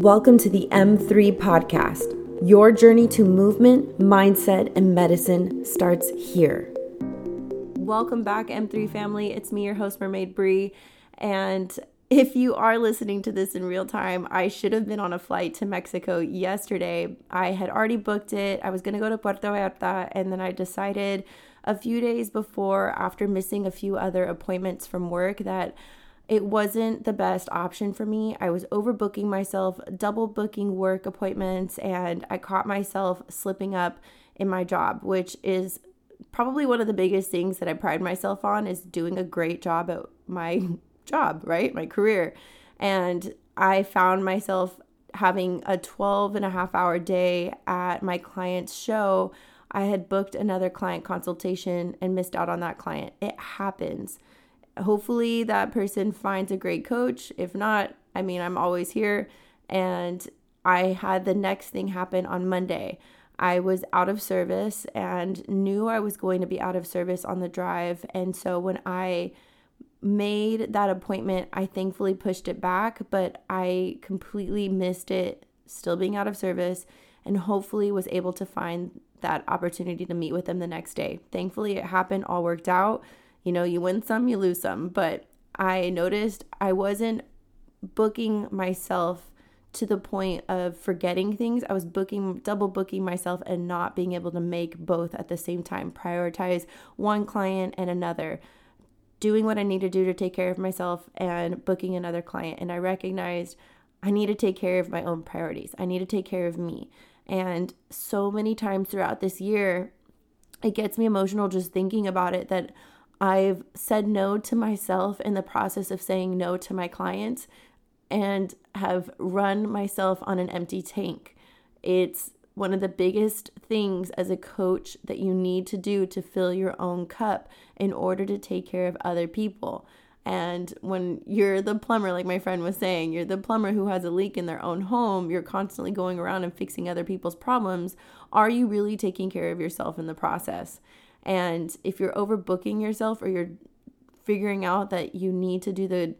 Welcome to the M3 podcast. Your journey to movement, mindset, and medicine starts here. Welcome back, M3 family. It's me, your host, Mermaid Bre. And if you are listening to this in real time, I should have been on a flight to Mexico yesterday. I had already booked it. I was going to go to Puerto Vallarta, and then I decided a few days before, after missing a few other appointments from work, that it wasn't the best option for me. I was overbooking myself, double booking work appointments, and I caught myself slipping up in my job, which is probably one of the biggest things that I pride myself on is doing a great job at my job, right? My career. And I found myself having a 12 and a half hour day at my client's show. I had booked another client consultation and missed out on that client. It happens hopefully that person finds a great coach. If not, I mean, I'm always here. And I had the next thing happen on Monday. I was out of service and knew I was going to be out of service on the drive. And so when I made that appointment, I thankfully pushed it back, but I completely missed it, still being out of service, and hopefully was able to find that opportunity to meet with them the next day. Thankfully, it happened, all worked out. You know, you win some, you lose some. But I noticed I wasn't booking myself to the point of forgetting things. I was booking, double booking myself and not being able to make both at the same time, prioritize one client and another, doing what I need to do to take care of myself and booking another client. And I recognized I need to take care of my own priorities. I need to take care of me. And so many times throughout this year, it gets me emotional just thinking about it that I've said no to myself in the process of saying no to my clients and have run myself on an empty tank. It's one of the biggest things as a coach that you need to do to fill your own cup in order to take care of other people. And when you're the plumber, like my friend was saying, you're the plumber who has a leak in their own home, you're constantly going around and fixing other people's problems. Are you really taking care of yourself in the process? And if you're overbooking yourself or you're figuring out that you need to do the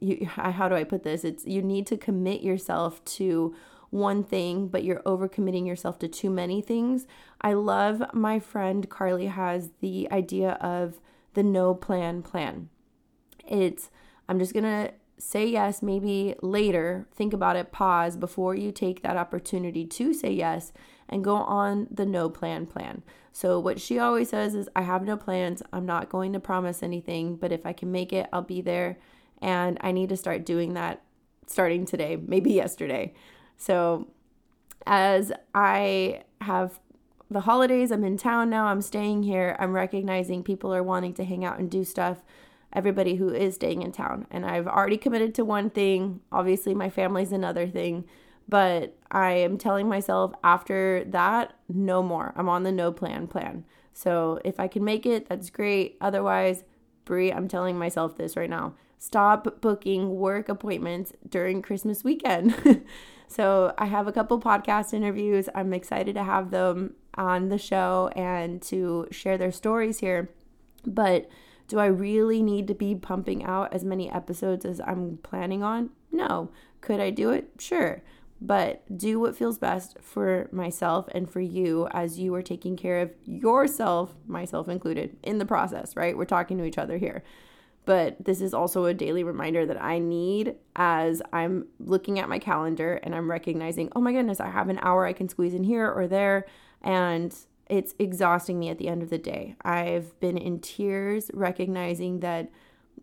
you, how do I put this? It's you need to commit yourself to one thing, but you're overcommitting yourself to too many things. I love my friend Carly has the idea of the no plan plan. It's I'm just going to say yes maybe later, think about it, pause before you take that opportunity to say yes and go on the no plan plan. So, what she always says is, I have no plans. I'm not going to promise anything, but if I can make it, I'll be there. And I need to start doing that starting today, maybe yesterday. So, as I have the holidays, I'm in town now, I'm staying here, I'm recognizing people are wanting to hang out and do stuff. Everybody who is staying in town. And I've already committed to one thing. Obviously, my family's another thing. But I am telling myself after that, no more. I'm on the no plan plan. So if I can make it, that's great. Otherwise, Bre, I'm telling myself this right now. Stop booking work appointments during Christmas weekend. so I have a couple podcast interviews. I'm excited to have them on the show and to share their stories here. But do I really need to be pumping out as many episodes as I'm planning on? No. Could I do it? Sure but do what feels best for myself and for you as you are taking care of yourself, myself included, in the process, right? We're talking to each other here. But this is also a daily reminder that I need as I'm looking at my calendar and I'm recognizing, oh my goodness, I have an hour I can squeeze in here or there. And it's exhausting me at the end of the day. I've been in tears recognizing that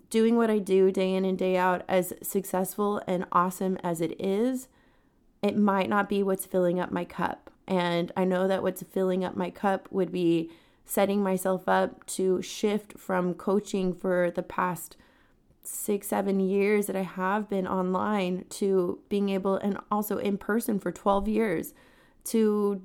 doing what I do day in and day out, as successful and awesome as it is, it might not be what's filling up my cup. And I know that what's filling up my cup would be setting myself up to shift from coaching for the past six, seven years that I have been online to being able, and also in person for 12 years, to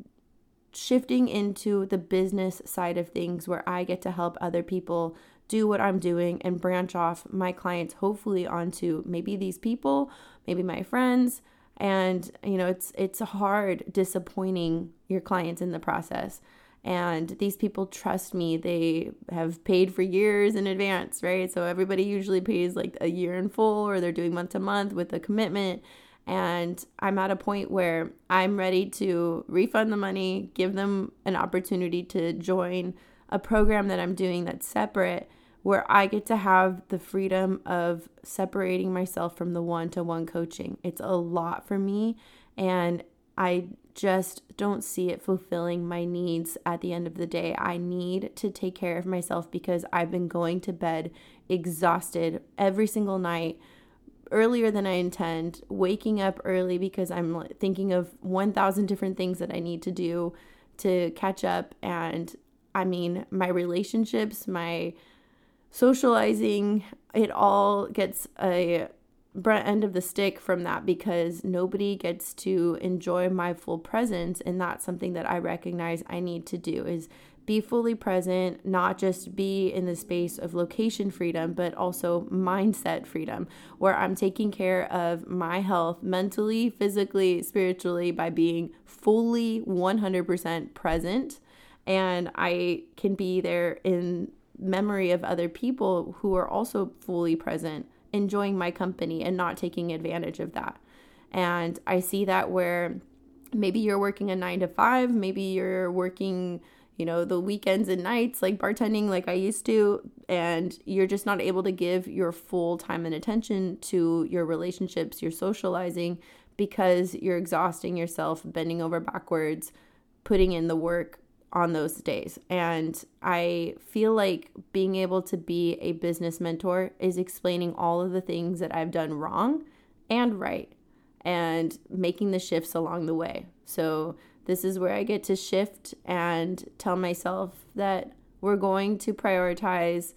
shifting into the business side of things where I get to help other people do what I'm doing and branch off my clients, hopefully, onto maybe these people, maybe my friends, and you know it's it's hard disappointing your clients in the process. And these people trust me. They have paid for years in advance right? So everybody usually pays like a year in full or they're doing month to month with a commitment And I'm at a point where I'm ready to refund the money, give them an opportunity to join a program that I'm doing that's separate, where I get to have the freedom of separating myself from the one to one coaching. It's a lot for me. And I just don't see it fulfilling my needs at the end of the day. I need to take care of myself because I've been going to bed exhausted every single night earlier than I intend, waking up early because I'm thinking of 1,000 different things that I need to do to catch up. And I mean, my relationships, my socializing, it all gets a brunt end of the stick from that because nobody gets to enjoy my full presence and that's something that I recognize I need to do is be fully present, not just be in the space of location freedom, but also mindset freedom, where I'm taking care of my health mentally, physically, spiritually by being fully 100% present. And I can be there in memory of other people who are also fully present enjoying my company and not taking advantage of that. And I see that where maybe you're working a nine to five, maybe you're working, you know, the weekends and nights, like bartending, like I used to, and you're just not able to give your full time and attention to your relationships, your socializing, because you're exhausting yourself, bending over backwards, putting in the work on those days. And I feel like being able to be a business mentor is explaining all of the things that I've done wrong and right and making the shifts along the way. So, this is where I get to shift and tell myself that we're going to prioritize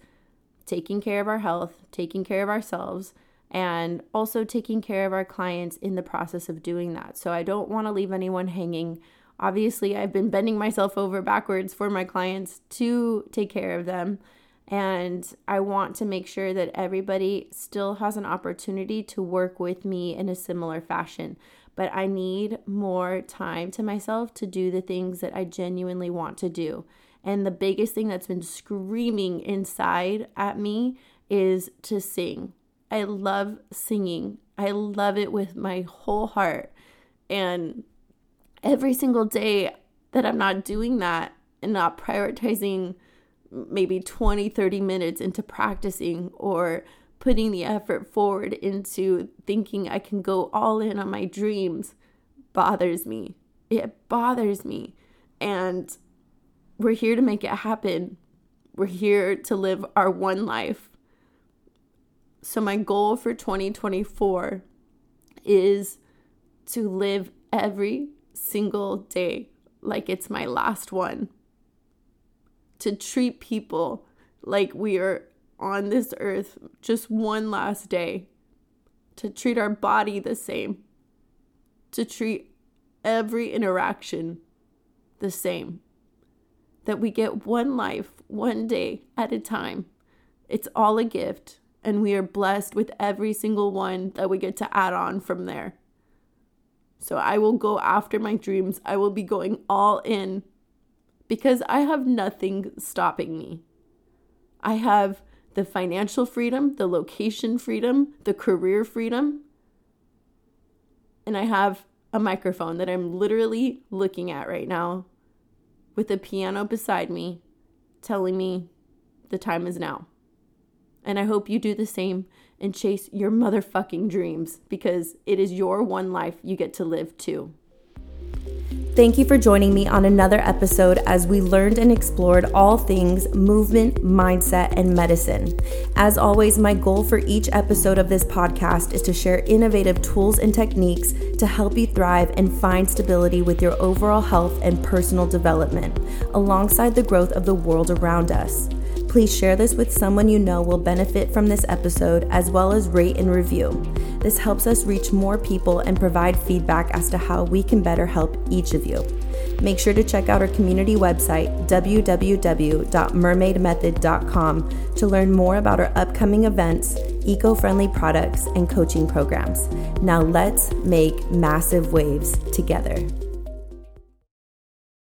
taking care of our health, taking care of ourselves, and also taking care of our clients in the process of doing that. So, I don't want to leave anyone hanging obviously I've been bending myself over backwards for my clients to take care of them. And I want to make sure that everybody still has an opportunity to work with me in a similar fashion. But I need more time to myself to do the things that I genuinely want to do. And the biggest thing that's been screaming inside at me is to sing. I love singing, I love it with my whole heart. And every single day that I'm not doing that and not prioritizing maybe 20, 30 minutes into practicing or putting the effort forward into thinking I can go all in on my dreams bothers me. It bothers me. And we're here to make it happen. We're here to live our one life. So, my goal for 2024 is to live every single day like it's my last one. To treat people like we are on this earth just one last day. To treat our body the same. To treat every interaction the same. That we get one life, one day at a time. It's all a gift, and we are blessed with every single one that we get to add on from there. So I will go after my dreams. I will be going all in because I have nothing stopping me. I have the financial freedom, the location freedom, the career freedom, and I have a microphone that I'm literally looking at right now with a piano beside me telling me the time is now. And I hope you do the same and chase your motherfucking dreams because it is your one life you get to live too. Thank you for joining me on another episode as we learned and explored all things movement, mindset, and medicine. As always, my goal for each episode of this podcast is to share innovative tools and techniques to help you thrive and find stability with your overall health and personal development, alongside the growth of the world around us. Please share this with someone you know will benefit from this episode, as well as rate and review. This helps us reach more people and provide feedback as to how we can better help each of you. Make sure to check out our community website, www.mermaidmethod.com, to learn more about our upcoming events, eco friendly products, and coaching programs. Now let's make massive waves together.